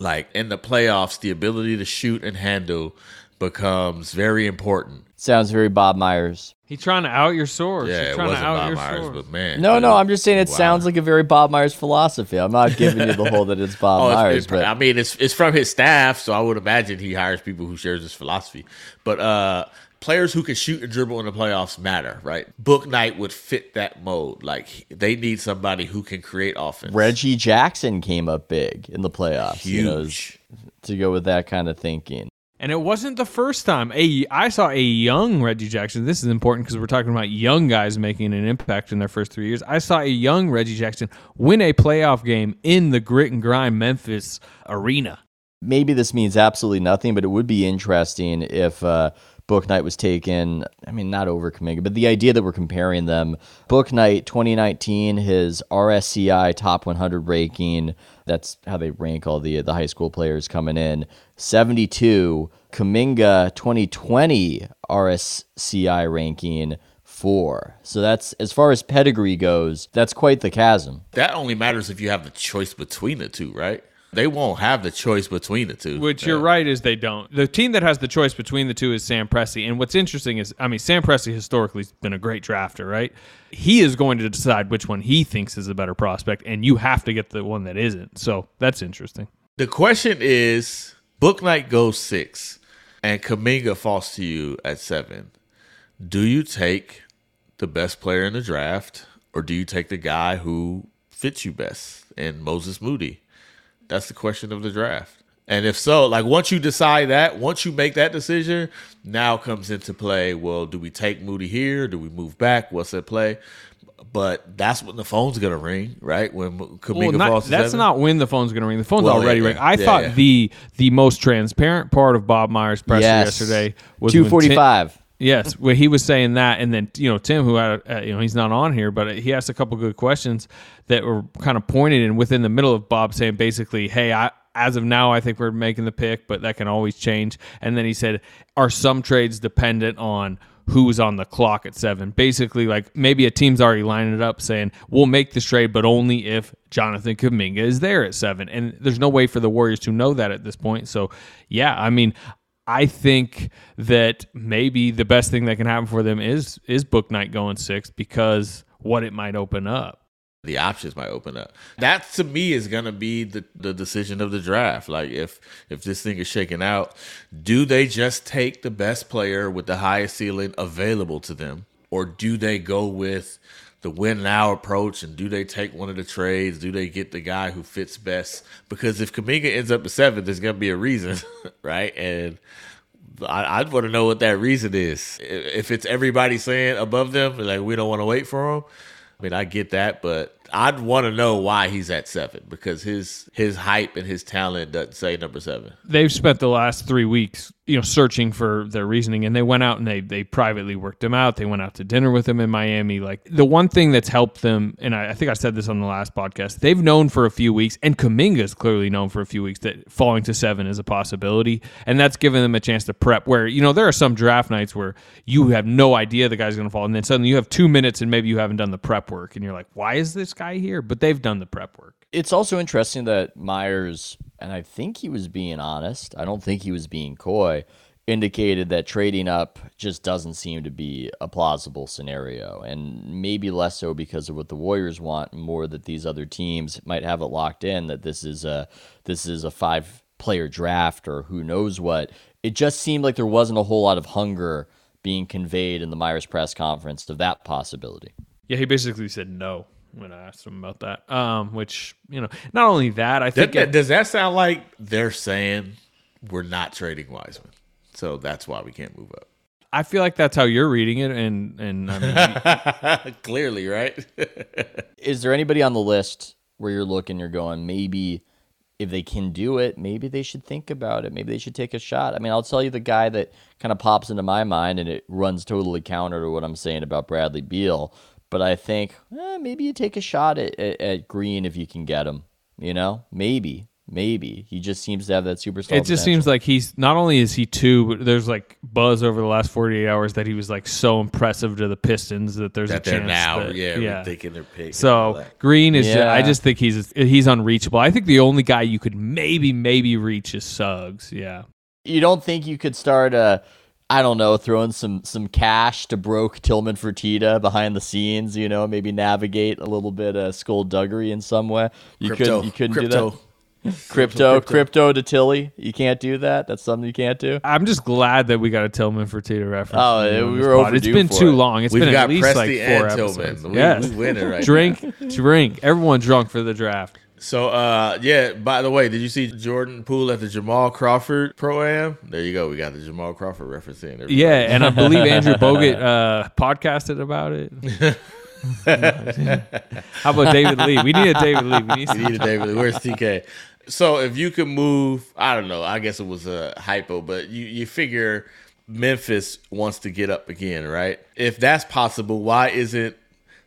Like in the playoffs, the ability to shoot and handle becomes very important. Sounds very Bob Myers. He's trying to out your source. Yeah, He's it wasn't to out Bob your Myers, source. but man, No, no, I'm just saying it wow. sounds like a very Bob Myers philosophy. I'm not giving you the whole that it's Bob Oh, it's- Myers, it's- but I mean, it's it's from his staff, so I would imagine he hires people who shares his philosophy. But uh, players who can shoot and dribble in the playoffs matter, right? Bouknight would fit that mode. Like they need somebody who can create offense. Reggie Jackson came up big in the playoffs. You know, Huge. to go with that kind of thinking. And it wasn't the first time. A, I saw a young Reggie Jackson. This is important because we're talking about young guys making an impact in their first three years. I saw a young Reggie Jackson win a playoff game in the grit and grind Memphis arena. Maybe this means absolutely nothing, but it would be interesting if uh, Bouknight was taken. I mean, not over Kuminga, but the idea that we're comparing them. Bouknight 2019, his RSCI top 100 ranking. That's how they rank all the the high school players coming in. 72. Kuminga 2020 RSCI ranking four. So that's as far as pedigree goes. That's quite the chasm. That only matters if you have the choice between the two, right? They won't have the choice between the two. Which you're right is they don't. The team that has the choice between the two is Sam Presti. And what's interesting is, I mean, Sam Presti historically has been a great drafter, right? He is going to decide which one he thinks is a better prospect, and you have to get the one that isn't. So that's interesting. The question is, Bouknight goes six, and Kuminga falls to you at seven. Do you take the best player in the draft, or do you take the guy who fits you best And Moses Moody? That's the question of the draft. And if so, like once you decide that, once you make that decision, now comes into play. Well, do we take Moody here? Do we move back? What's at play? But that's when the phone's gonna ring, right? When Kuminga Well, not- falls to that's seven? not when the phone's going to ring. The phone's Well, already yeah, ring. I yeah, thought yeah. the the most transparent part of Bob Myers' presser Yes. yesterday was 245. Yes, where he was saying that, and then you know Tim, who had, uh, you know he's not on here, but he asked a couple good questions that were kind of pointed and within the middle of Bob saying basically, "Hey, I as of now I think we're making the pick, but that can always change." And then he said, "Are some trades dependent on?" Who's on the clock at seven? Basically, like maybe a team's already lining it up saying, we'll make this trade, but only if Jonathan Kuminga is there at seven. And there's no way for the Warriors to know that at this point. So, yeah, I mean, I think that maybe the best thing that can happen for them is is Bouknight going six because what it might open up. the options might open up. That to me is gonna be the, the decision of the draft. Like if if this thing is shaken out, do they just take the best player with the highest ceiling available to them, or do they go with the win now approach and do they take one of the trades? Do they get the guy who fits best? Because if Kuminga ends up the seventh, there's gonna be a reason, right? And I, I'd want to know what that reason is. If it's everybody saying above them, like we don't want to wait for him. I mean, I get that, but I'd want to know why he's at seven because his his hype and his talent doesn't say number seven. They've spent the last three weeks, you know, searching for their reasoning, and they went out and they they privately worked him out. They went out to dinner with him in Miami. Like the one thing that's helped them, and I, I think I said this on the last podcast, they've known for a few weeks, and Kuminga's clearly known for a few weeks that falling to seven is a possibility, and that's given them a chance to prep. Where you know there are some draft nights where you have no idea the guy's going to fall, and then suddenly you have two minutes and maybe you haven't done the prep work, and you're like, why is this guy here? But they've done the prep work. It's also interesting that Myers, and I think he was being honest, I don't think he was being coy, indicated that trading up just doesn't seem to be a plausible scenario. And maybe less so because of what the Warriors want, more that these other teams might have it locked in that this is a this is a five player draft or who knows what. It just seemed like there wasn't a whole lot of hunger being conveyed in the Myers press conference of that possibility. Yeah, he basically said no when I asked him about that. Um, which you know, not only that, I think that, it- does that sound like they're saying we're not trading Wiseman, so that's why we can't move up? I feel like that's how you're reading it, and and I mean, Clearly, right? Is there anybody on the list where you're looking, you're going, maybe if they can do it, maybe they should think about it. Maybe they should take a shot. I mean, I'll tell you the guy that kind of pops into my mind, and it runs totally counter to what I'm saying about Bradley Beal. But I think eh, maybe you take a shot at, at, at Green if you can get him. You know, maybe, maybe he just seems to have that superstar. it just seems like he's not only is he two, but there's like buzz over the last 48 hours that he was like so impressive to the Pistons that there's That a chance now, that, yeah, rethinking their pick and all So. Green is, Yeah. I just think he's he's unreachable. I think the only guy you could maybe maybe reach is Suggs. Yeah. you don't think you could start uh I don't know, throwing some some cash to broke Tillman Fertitta behind the scenes, you know, maybe navigate a little bit of skullduggery in some way. You Crypto. couldn't you couldn't Crypto. do that. Crypto, crypto to Tilly. You can't do that. That's something you can't do. I'm just glad that we got a Tillman Fertitta reference. Oh, from you yeah, on we this were pod. It's overdue been for too it. long. It's We've been got at least Presti like and four Tillman. episodes. We- yes. we winning right drink, drink. Everyone drunk for the draft. So, uh, yeah. By the way, did you see Jordan Poole at the Jamal Crawford Pro Am? There you go. We got the Jamal Crawford reference in. everybody. Yeah, and I believe Andrew Bogut uh, podcasted about it. How about David Lee? We need a David Lee. We need, We need a David Lee. Where's TK? So if you could move, I don't know. I guess it was a hypo, but you you figure Memphis wants to get up again, right? If that's possible, why isn't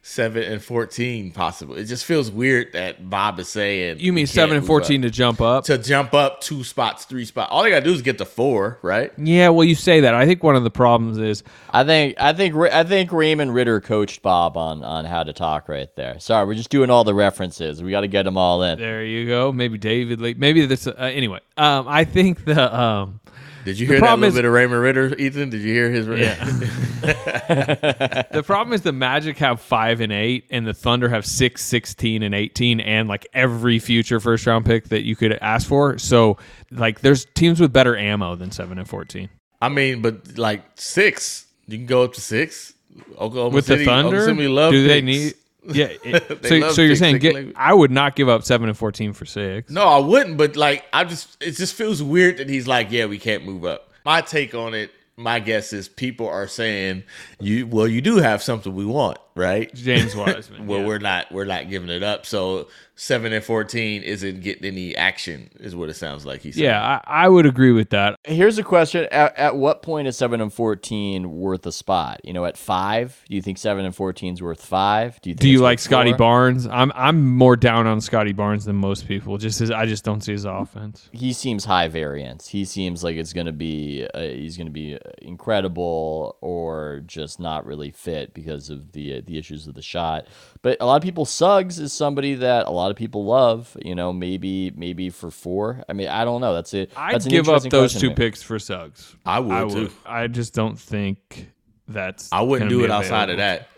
seven and fourteen possible? It just feels weird that Bob is saying You mean seven and fourteen to jump up? to jump up two spots, three spots. All they gotta do is get to four, right? Yeah, well, you say that. I think one of the problems is I think I think I think Raymond Ridder coached Bob on on how to talk right there. Sorry, we're just doing all the references. We got to get them all in. there you go. Maybe David Lee. Maybe this. Uh, anyway, um, I think the um, Did you hear that little is- bit of Raymond Ridder, Ethan? Did you hear his? Yeah. the problem is the Magic have five and eight, and the Thunder have six, 16, and eighteen, and like every future first round pick that you could ask for. So, like, there's teams with better ammo than seven and fourteen. I mean, but like six, you can go up to six. Oklahoma with City, the Thunder, Oklahoma City love do they need? Yeah. it- so, so you're saying get? I would not give up seven and fourteen for six. No, I wouldn't. But like, I just it just feels weird that he's like, yeah, we can't move up. My take on it, my guess is people are saying you. Well, you do have something we want, right? James Wiseman. well, yeah. we're not we're not giving it up. So seven and fourteen isn't getting any action, is what it sounds like. He said. Yeah, I, I would agree with that. Here's a question: at, at what point is seven and fourteen worth a spot? You know, at five, do you think seven and fourteen is worth five? Do you think Do you like Scottie? Barnes? I'm I'm more down on Scottie Barnes than most people. Just as I just don't see his offense. He seems high variance. He seems like it's going to be uh, he's going to be incredible or just not really fit because of the the issues of the shot. But a lot of people Suggs is somebody that a lot of people love. You know, maybe maybe for four. I mean, I don't know. That's it. I'd That's an give up those two to me. picks for Suggs. I would, I too. I just don't think that's. I wouldn't do be it outside of that.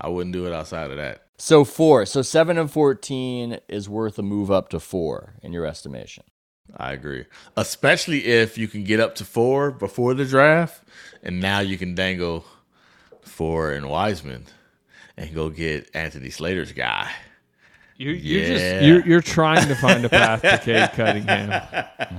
I wouldn't do it outside of that. So four. So seven and fourteen is worth a move up to four in your estimation. I agree. Especially if you can get up to four before the draft, and now you can dangle four and Wiseman and go get Anthony Slater's guy. You, you're Yeah. just you're you're trying to find a path to Cade Cunningham.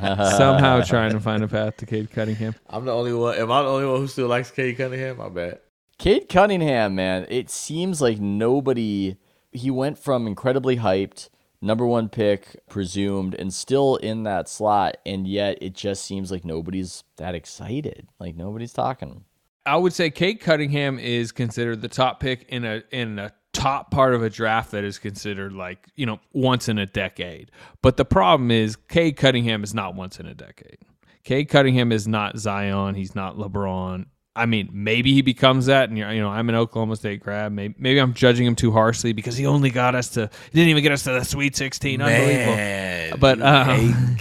Somehow trying to find a path to Cade Cunningham. I'm the only one. Am I the only one who still likes Cade Cunningham? My bad. Cade Cunningham, man, it seems like nobody. He went from incredibly hyped, number one pick, presumed, and still in that slot, and yet it just seems like nobody's that excited. Like nobody's talking. I would say Cade Cunningham is considered the top pick in a in a top part of a draft that is considered like you know once in a decade. But the problem is Cade Cunningham is not once in a decade. Cade Cunningham is not Zion. He's not LeBron. I mean, maybe he becomes that, and you're, know, I'm an Oklahoma State grad. Maybe, maybe I'm judging him too harshly because he only got us to, he didn't even get us to the Sweet 16. Unbelievable. Man, But, you um,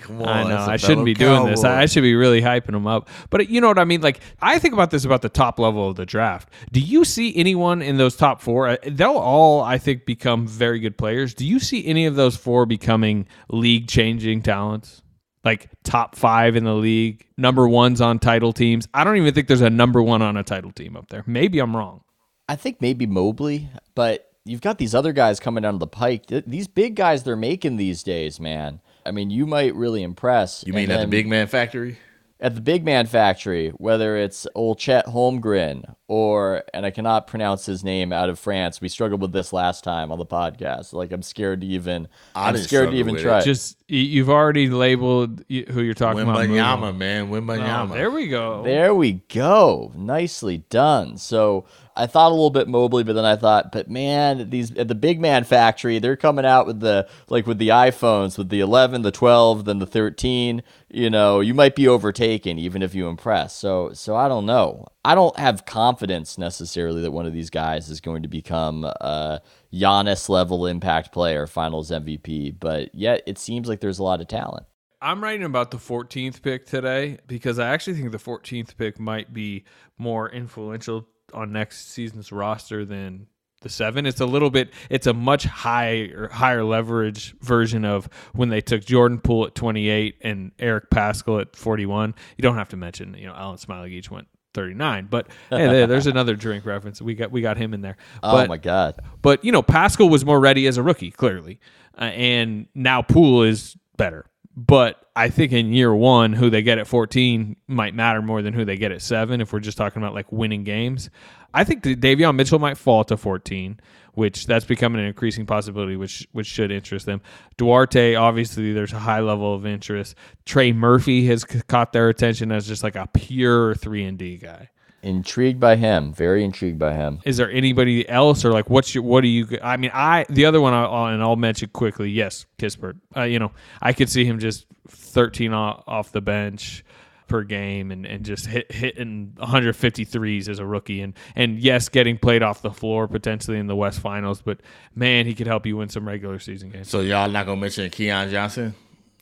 Come on, I know. I shouldn't be doing this. I I should be really hyping him up. But you know what I mean? Like, I think about this about the top level of the draft. Do you see anyone in those top four? uh, They'll all, I think, become very good players. Do you see any of those four becoming league changing talents? Like top five in the league, number ones on title teams. I don't even think there's a number one on a title team up there. Maybe I'm wrong. I think maybe Mobley, but you've got these other guys coming down the pike. These big guys they're making these days, man. I mean, you might really impress. You mean And at the Big Man Factory? At the Big Man Factory, whether it's old Chet Holmgren or, and I cannot pronounce his name out of France. We struggled with this last time on the podcast. Like I'm scared to even, I I'm scared to even try. it. Just you've already labeled who you're talking about. moving Wimbayama, on. man. Oh, Wimbayama. there we go. There we go. Nicely done. So I thought a little bit Mobley, but then I thought, but man, these at the big man factory, they're coming out with the like with the iPhones, with the 11, the 12, then the 13. You know, you might be overtaken even if you impress. So, so I don't know. I don't have confidence necessarily that one of these guys is going to become a Giannis level impact player, Finals MVP. But yet, it seems like there's a lot of talent. I'm writing about the 14th pick today because I actually think the 14th pick might be more influential on next season's roster than the seven. It's a little bit. It's a much higher higher leverage version of when they took Jordan Poole at 28 and Eric Paschall at 41. You don't have to mention, you know, Alan Smailagić went 39. But hey, there's another drink reference. We got we got him in there. Oh my god. But you know, Paschall was more ready as a rookie, clearly, uh, and now Poole is better. But I think in year one, who they get at 14 might matter more than who they get at seven. If we're just talking about like winning games, I think that Davion Mitchell might fall to 14, which that's becoming an increasing possibility, which which should interest them. Duarte, obviously, there's a high level of interest. Trey Murphy has caught their attention as just like a pure three and D guy. Intrigued by him. Very intrigued by him. Is there anybody else, or like what's your what do you? I mean, I the other one, I'll, and I'll mention quickly. Yes, Kispert. Uh, you know, I could see him just 13 off, off the bench per game and, and just hit, hitting 153s as a rookie and and yes getting played off the floor potentially in the west finals but man he could help you win some regular season games So y'all not gonna mention Keon Johnson?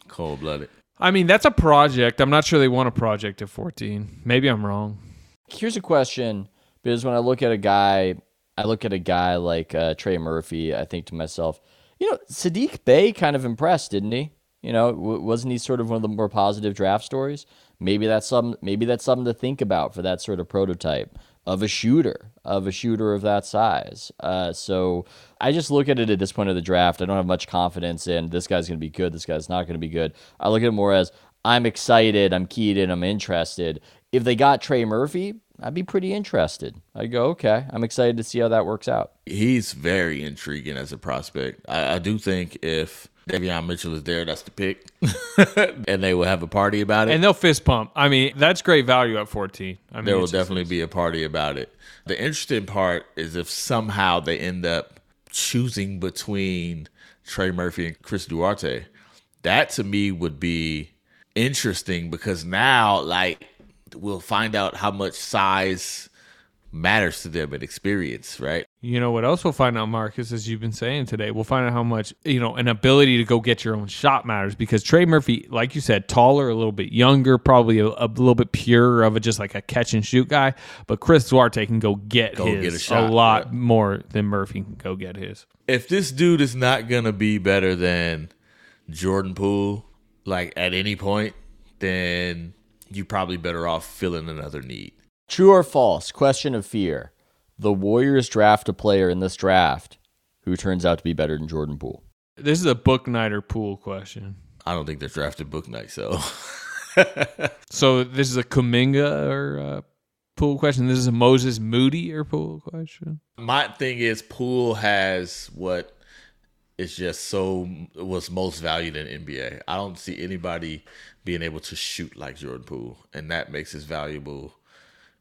Cold blooded. i mean that's a project i'm not sure they want a project at 14 maybe i'm wrong Here's a question because when I look at a guy, I look at a guy like uh, Trey Murphy. I think to myself, you know, Saddiq Bey kind of impressed, didn't he? You know, w- wasn't he sort of one of the more positive draft stories? Maybe that's some. Maybe that's something to think about for that sort of prototype of a shooter, of a shooter of that size. Uh, so I just look at it at this point of the draft. I don't have much confidence in this guy's going to be good. This guy's not going to be good. I look at it more as I'm excited. I'm keyed in. I'm interested. If they got Trey Murphy, I'd be pretty interested. I go, okay, I'm excited to see how that works out. He's very intriguing as a prospect. I, I do think if Davion Mitchell is there, that's the pick, and they will have a party about it. and they'll fist pump i mean that's great value at 14 i mean there will it's just- definitely be a party about it. The interesting part is if somehow they end up choosing between Trey Murphy and Chris Duarte. That to me would be interesting because now, like, we'll find out how much size matters to them and experience, right? You know what else we'll find out, Marcus, as you've been saying today? We'll find out how much, you know, an ability to go get your own shot matters because Trey Murphy, like you said, taller, a little bit younger, probably a, a little bit purer of a just like a catch and shoot guy. But Chris Duarte can go get Go his get a shot, lot more than Murphy can go get his. If this dude is not gonna be better than Jordan Poole, like at any point, then you're probably better off filling another need. True or false? Question of fear. The Warriors draft a player in this draft who turns out to be better than Jordan Poole. This is a Bouknight or Poole question. I don't think they're drafted Bouknight, so So this is a Kuminga or uh, Poole question. This is a Moses Moody or Poole question. my thing is Poole has what is just so was most valued in NBA. I don't see anybody being able to shoot like Jordan Poole, and that makes his valuable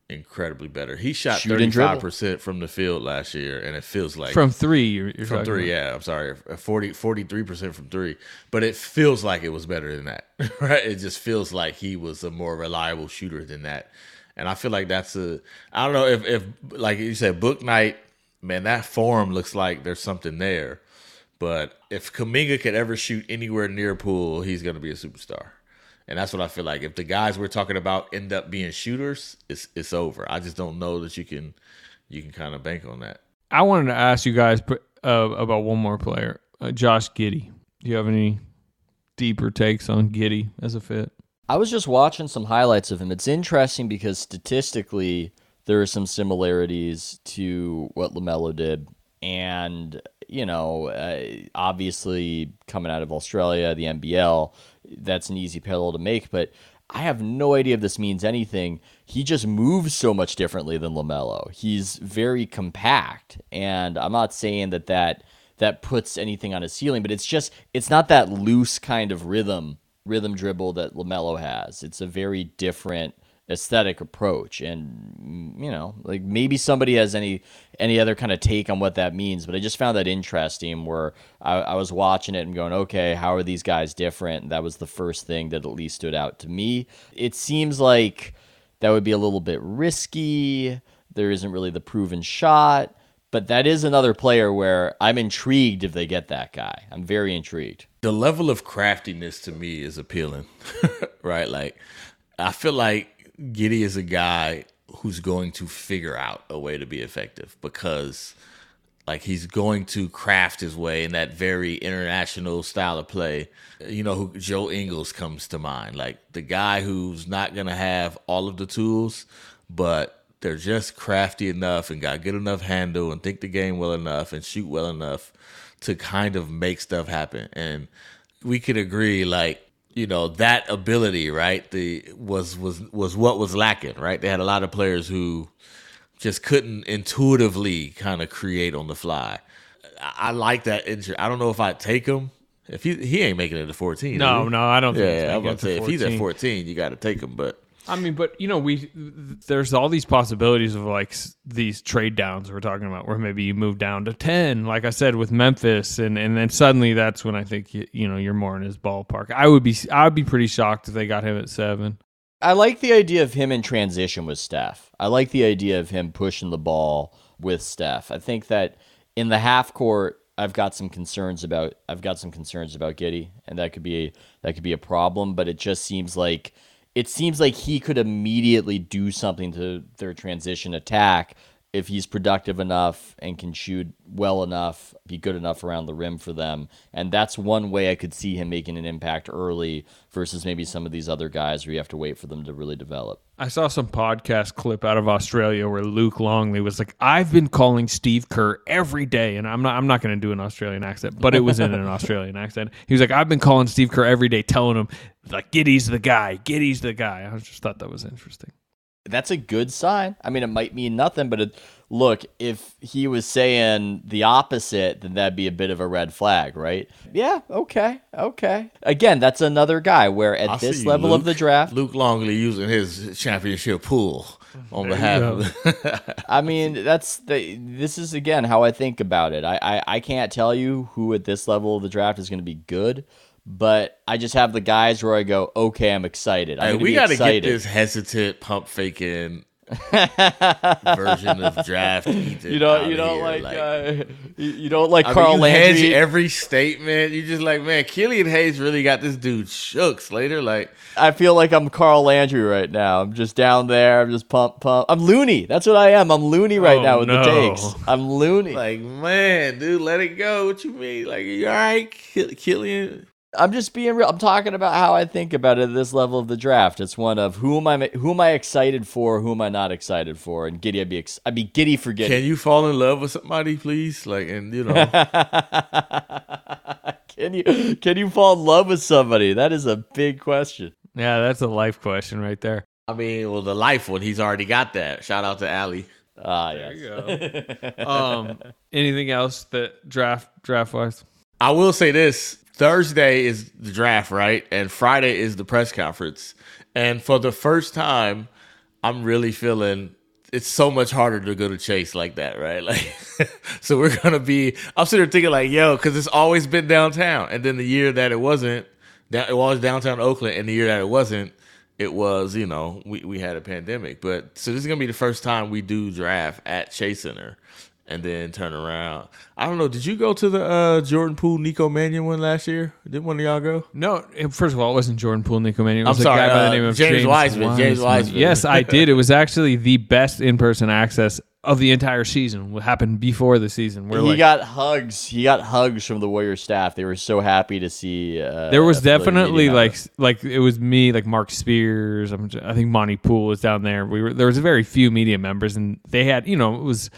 incredibly better. He shot thirty five percent from the field last year, and it feels like From three, you're, you're from three. about. Yeah, I'm sorry, uh, 43 percent from three, but it feels like it was better than that, right? It just feels like he was a more reliable shooter than that, and I feel like that's a. I don't know if if like you said, Bouknight, man, that form looks like there's something there, but if Kuminga could ever shoot anywhere near Poole, he's gonna be a superstar. And that's what I feel like. If the guys we're talking about end up being shooters, it's it's over. I just don't know that you can you can kind of bank on that. I wanted to ask you guys uh, about one more player, uh, Josh Giddey. Do you have any deeper takes on Giddey as a fit? I was just watching some highlights of him. It's interesting because statistically, there are some similarities to what LaMelo did. And, you know, uh, obviously coming out of Australia, the NBL, that's an easy parallel to make. But I have no idea if this means anything. He just moves so much differently than LaMelo. He's very compact. And I'm not saying that that. That puts anything on his ceiling, but it's just it's not that loose kind of rhythm rhythm dribble that LaMelo has. It's a very different aesthetic approach and mm, you know like maybe somebody has any any other kind of take on what that means but i just found that interesting where I, I was watching it and going okay how are these guys different? And that was the first thing that at least stood out to me. It seems like that would be a little bit risky. There isn't really the proven shot but that is another player where i'm intrigued if they get that guy. I'm very intrigued. The level of craftiness to me is appealing, right? Like, I feel like Giddey is a guy who's going to figure out a way to be effective because, like, he's going to craft his way in that very international style of play. You know, who Joe Ingles comes to mind, like the guy who's not going to have all of the tools, but they're just crafty enough and got good enough handle and think the game well enough and shoot well enough to kind of make stuff happen. And we could agree, like you know, that ability, right? The was was was what was lacking, right? They had a lot of players who just couldn't intuitively kind of create on the fly. I, I like that. Injury. I don't know if I'd take him. If he he ain't making it to fourteen. No, no, I don't think Yeah, he's I'm making about it to to say if he's at fourteen, you got to take him. But I mean, but you know, we there's all these possibilities of like these trade downs we're talking about, where maybe you move down to ten, like I said with Memphis, and and then suddenly that's when I think you, you know you're more in his ballpark. I would be I would be pretty shocked if they got him at seven. I like the idea of him in transition with Steph. I like the idea of him pushing the ball with Steph. I think that in the half court, I've got some concerns about I've got some concerns about Giddey, and that could be a, that could be a problem. But it just seems like it seems like he could immediately do something to their transition attack if he's productive enough and can shoot well enough, be good enough around the rim for them. And that's one way I could see him making an impact early versus maybe some of these other guys where you have to wait for them to really develop. I saw some podcast clip out of Australia where Luke Longley was like, "I've been calling Steve Kerr every day," and I'm not I'm not going to do an Australian accent, but it was in an Australian accent. He was like, "I've been calling Steve Kerr every day, telling him like Giddey's the guy, Giddey's the guy." I just thought that was interesting. That's a good sign. I mean, it might mean nothing, but it, look, if he was saying the opposite, then that'd be a bit of a red flag, right? Yeah, okay, okay. Again, that's another guy where at I this see level of the draft, Luke Longley using his championship pool on There behalf of. I mean, that's the. This is again how I think about it. I, I I can't tell you who at this level of the draft is going to be good, but I just have the guys where I go, okay, I'm excited. I'm Hey, we got to excited. get this hesitant pump faking version of draft. Ethan You don't- you don't here. like, uh, you- don't like I mean, Carl you Landry? every statement. You just like, man, Killian Hayes really got this dude shook. Slater, like, I feel like I'm Carl Landry right now. I'm just down there. I'm just pump pump. I'm loony. That's what I am. I'm loony right Oh, now with no. the takes. I'm loony. like, man, dude, let it go. What you mean? Like, you all right, Killian? I'm just being real. I'm talking about how I think about it at this level of the draft. It's one of who am I who am I excited for, who am I not excited for, and Giddey. I'd be ex- I'd be giddy for Giddey. Can you fall in love with somebody, please? Like, and you know, Can you can you fall in love with somebody? That is a big question. Yeah, that's a life question right there. I mean, well, the life one, he's already got that. Shout out to Allie. Ah, There you go. um, anything else that draft draft wise? I will say this Thursday is the draft, right? And Friday is the press conference. And for the first time, I'm really feeling it's so much harder to go to Chase like that, right? Like, so we're gonna be. I'm sitting there thinking like, yo, because it's always been downtown, and then the year that it wasn't, that it was downtown Oakland, and the year that it wasn't, it was you know we we had a pandemic. But so this is gonna be the first time we do draft at Chase Center. And then turn around. I don't know. Did you go to the uh, Jordan Poole, Nico Mannion one last year? Did one of y'all go? No, it- first of all, it wasn't Jordan Poole, Nico Mannion. It was I'm sorry, guy by uh, the name of James James, Wiseman, James Wiseman. Yes, I did. It was actually the best in-person access of the entire season. What happened before the season? We're he like, got hugs. He got hugs from the Warrior staff. They were so happy to see. Uh, there was definitely like like it was me, like Marc Spears. I'm, I think Monte Poole was down there. We were there was very few media members, and they had you know it was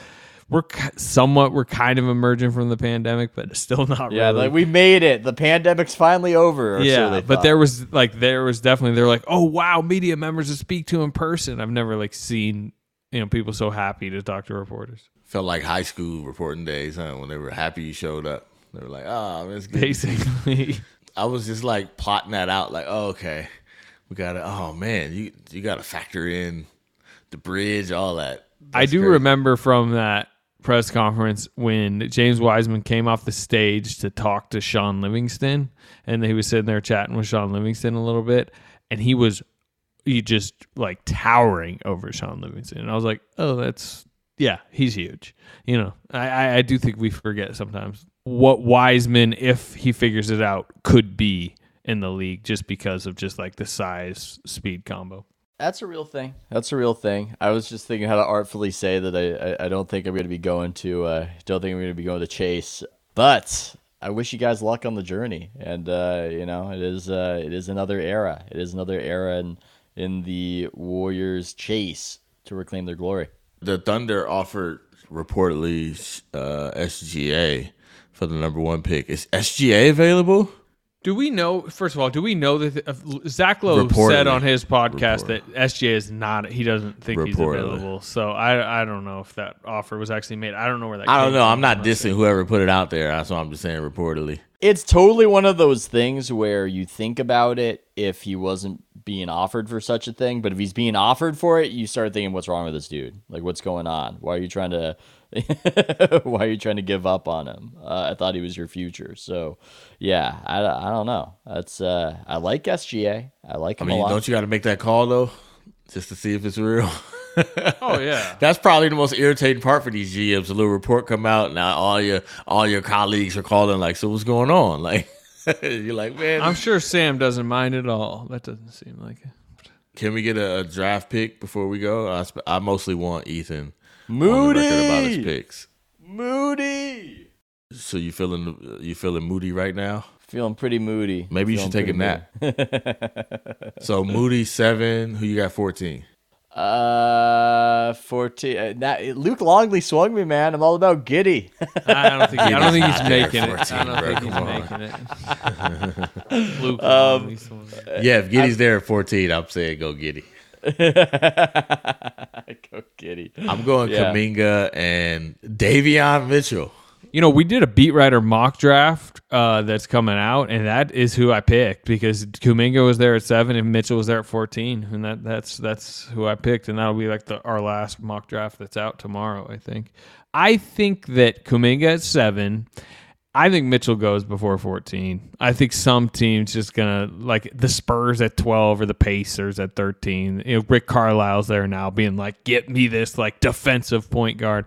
we're somewhat we're kind of emerging from the pandemic, but still not yeah, really. like we made it. The pandemic's finally over. Or yeah, so they but there was like there was definitely they're like, oh wow, media members to speak to in person. I've never like seen you know people so happy to talk to reporters. Felt like high school reporting days, huh? When they were happy you showed up. They were like, oh, it's good. Basically. I was just like plotting that out, like, oh, okay. We gotta oh man, you you gotta factor in the bridge, all that. I do crazy. remember from that press conference when James Wiseman came off the stage to talk to Shaun Livingston, and he was sitting there chatting with Shaun Livingston a little bit, and he was he just like towering over Shaun Livingston, and I was like, oh, that's yeah, he's huge. You know, I I, I do think we forget sometimes what Wiseman, if he figures it out, could be in the league just because of just like the size speed combo. That's a real thing. That's a real thing. I was just thinking how to artfully say that I, I, I don't think I'm going to be going to uh, don't think I'm going to be going to Chase, but I wish you guys luck on the journey. And uh, you know, it is uh, it is another era. It is another era in in the Warriors chase to reclaim their glory. The Thunder offered reportedly uh, SGA for the number one pick. Is SGA available? Do we know? First of all, do we know that uh, Zach Lowe Reportedly. said on his podcast that SGA is not? He doesn't think he's available. So I I don't know if that offer was actually made. I don't know where that. I don't know. from. I'm not dissing whoever put it out there. That's why I'm just saying reportedly. It's totally one of those things where you think about it if he wasn't being offered for such a thing, but if he's being offered for it, you start thinking, what's wrong with this dude? Like, what's going on? Why are you trying to? Why are you trying to give up on him? Uh, I thought he was your future. So, yeah, I, I don't know. That's uh, I like SGA. I like I mean, a lot. don't you got to make that call though, just to see if it's real? Oh yeah. That's probably the most irritating part for these GMs. A little report come out, now all your all your colleagues are calling like, "So what's going on?" Like, you're like, man, I'm sure Sam doesn't mind at all. That doesn't seem like it. can we get a, a draft pick before we go? I, sp- I mostly want Ethan on the record about his Moody, picks. Moody. So you feeling you feeling moody right now? Feeling pretty moody. Maybe you should take a nap. So Moody seven. Who you got fourteen? Uh, fourteen. Uh, that, Luke Longley swung me, man. I'm all about Giddey. I don't think. I don't think he's making there, it. I 14, don't bro, think he's on. making it. Luke, Um, Longley, someone- Yeah, if Giddey's there at fourteen, I'm saying go Giddey. Go Giddey. I'm going Yeah. Kuminga and Davion Mitchell. You know, we did a beat writer mock draft uh, that's coming out, and that is who I picked because Kuminga was there at seven and Mitchell was there at fourteen, and that that's that's who I picked, and that'll be like the our last mock draft that's out tomorrow. I think. I think that Kuminga at seven. I think Mitchell goes before 14. I think some teams just gonna like the Spurs at 12 or the Pacers at 13. You know, Rick Carlisle's there now, being like, "Get me this like defensive point guard."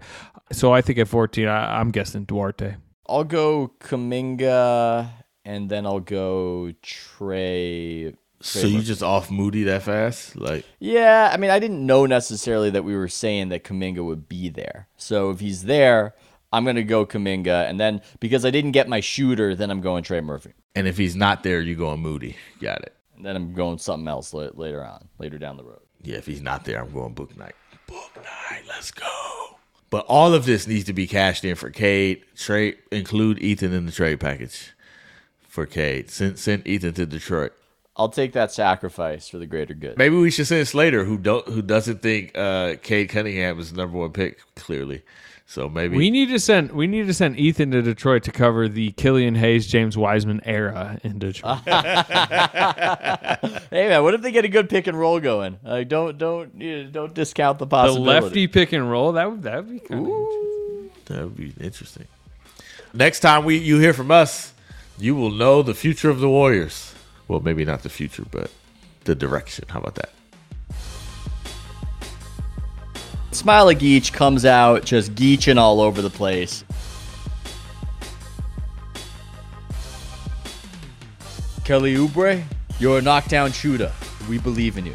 So I think at 14, I, I'm guessing Duarte. I'll go Kuminga, and then I'll go Trey. So you just off Moody that fast? Like Yeah, I mean, I didn't know necessarily that we were saying that Kuminga would be there. So if he's there, I'm gonna go Kuminga, and then because I didn't get my shooter, then I'm going Trey Murphy, and if he's not there, you going Moody. Got it. and then I'm going something else la- later on, later down the road. Yeah, if he's not there, I'm going Bouknight. Book Night, let's go. But all of this needs to be cashed in for Cade. Trade include Ethan in the trade package for Cade. Send send Ethan to Detroit. I'll take that sacrifice for the greater good. Maybe we should send Slater, who don't who doesn't think uh, Cade Cunningham is the number one pick. Clearly, so maybe We need to send we need to send Ethan to Detroit to cover the Killian Hayes James Wiseman era in Detroit. hey man, what if they get a good pick and roll going? Like, don't don't you know, don't discount the possibility. the lefty pick and roll that would that would be kind of that would be interesting. Next time we you hear from us, you will know the future of the Warriors. Well, maybe not the future, but the direction. How about that? Smailagić comes out just geeching all over the place. Kelly Oubre, you're a knockdown shooter. We believe in you.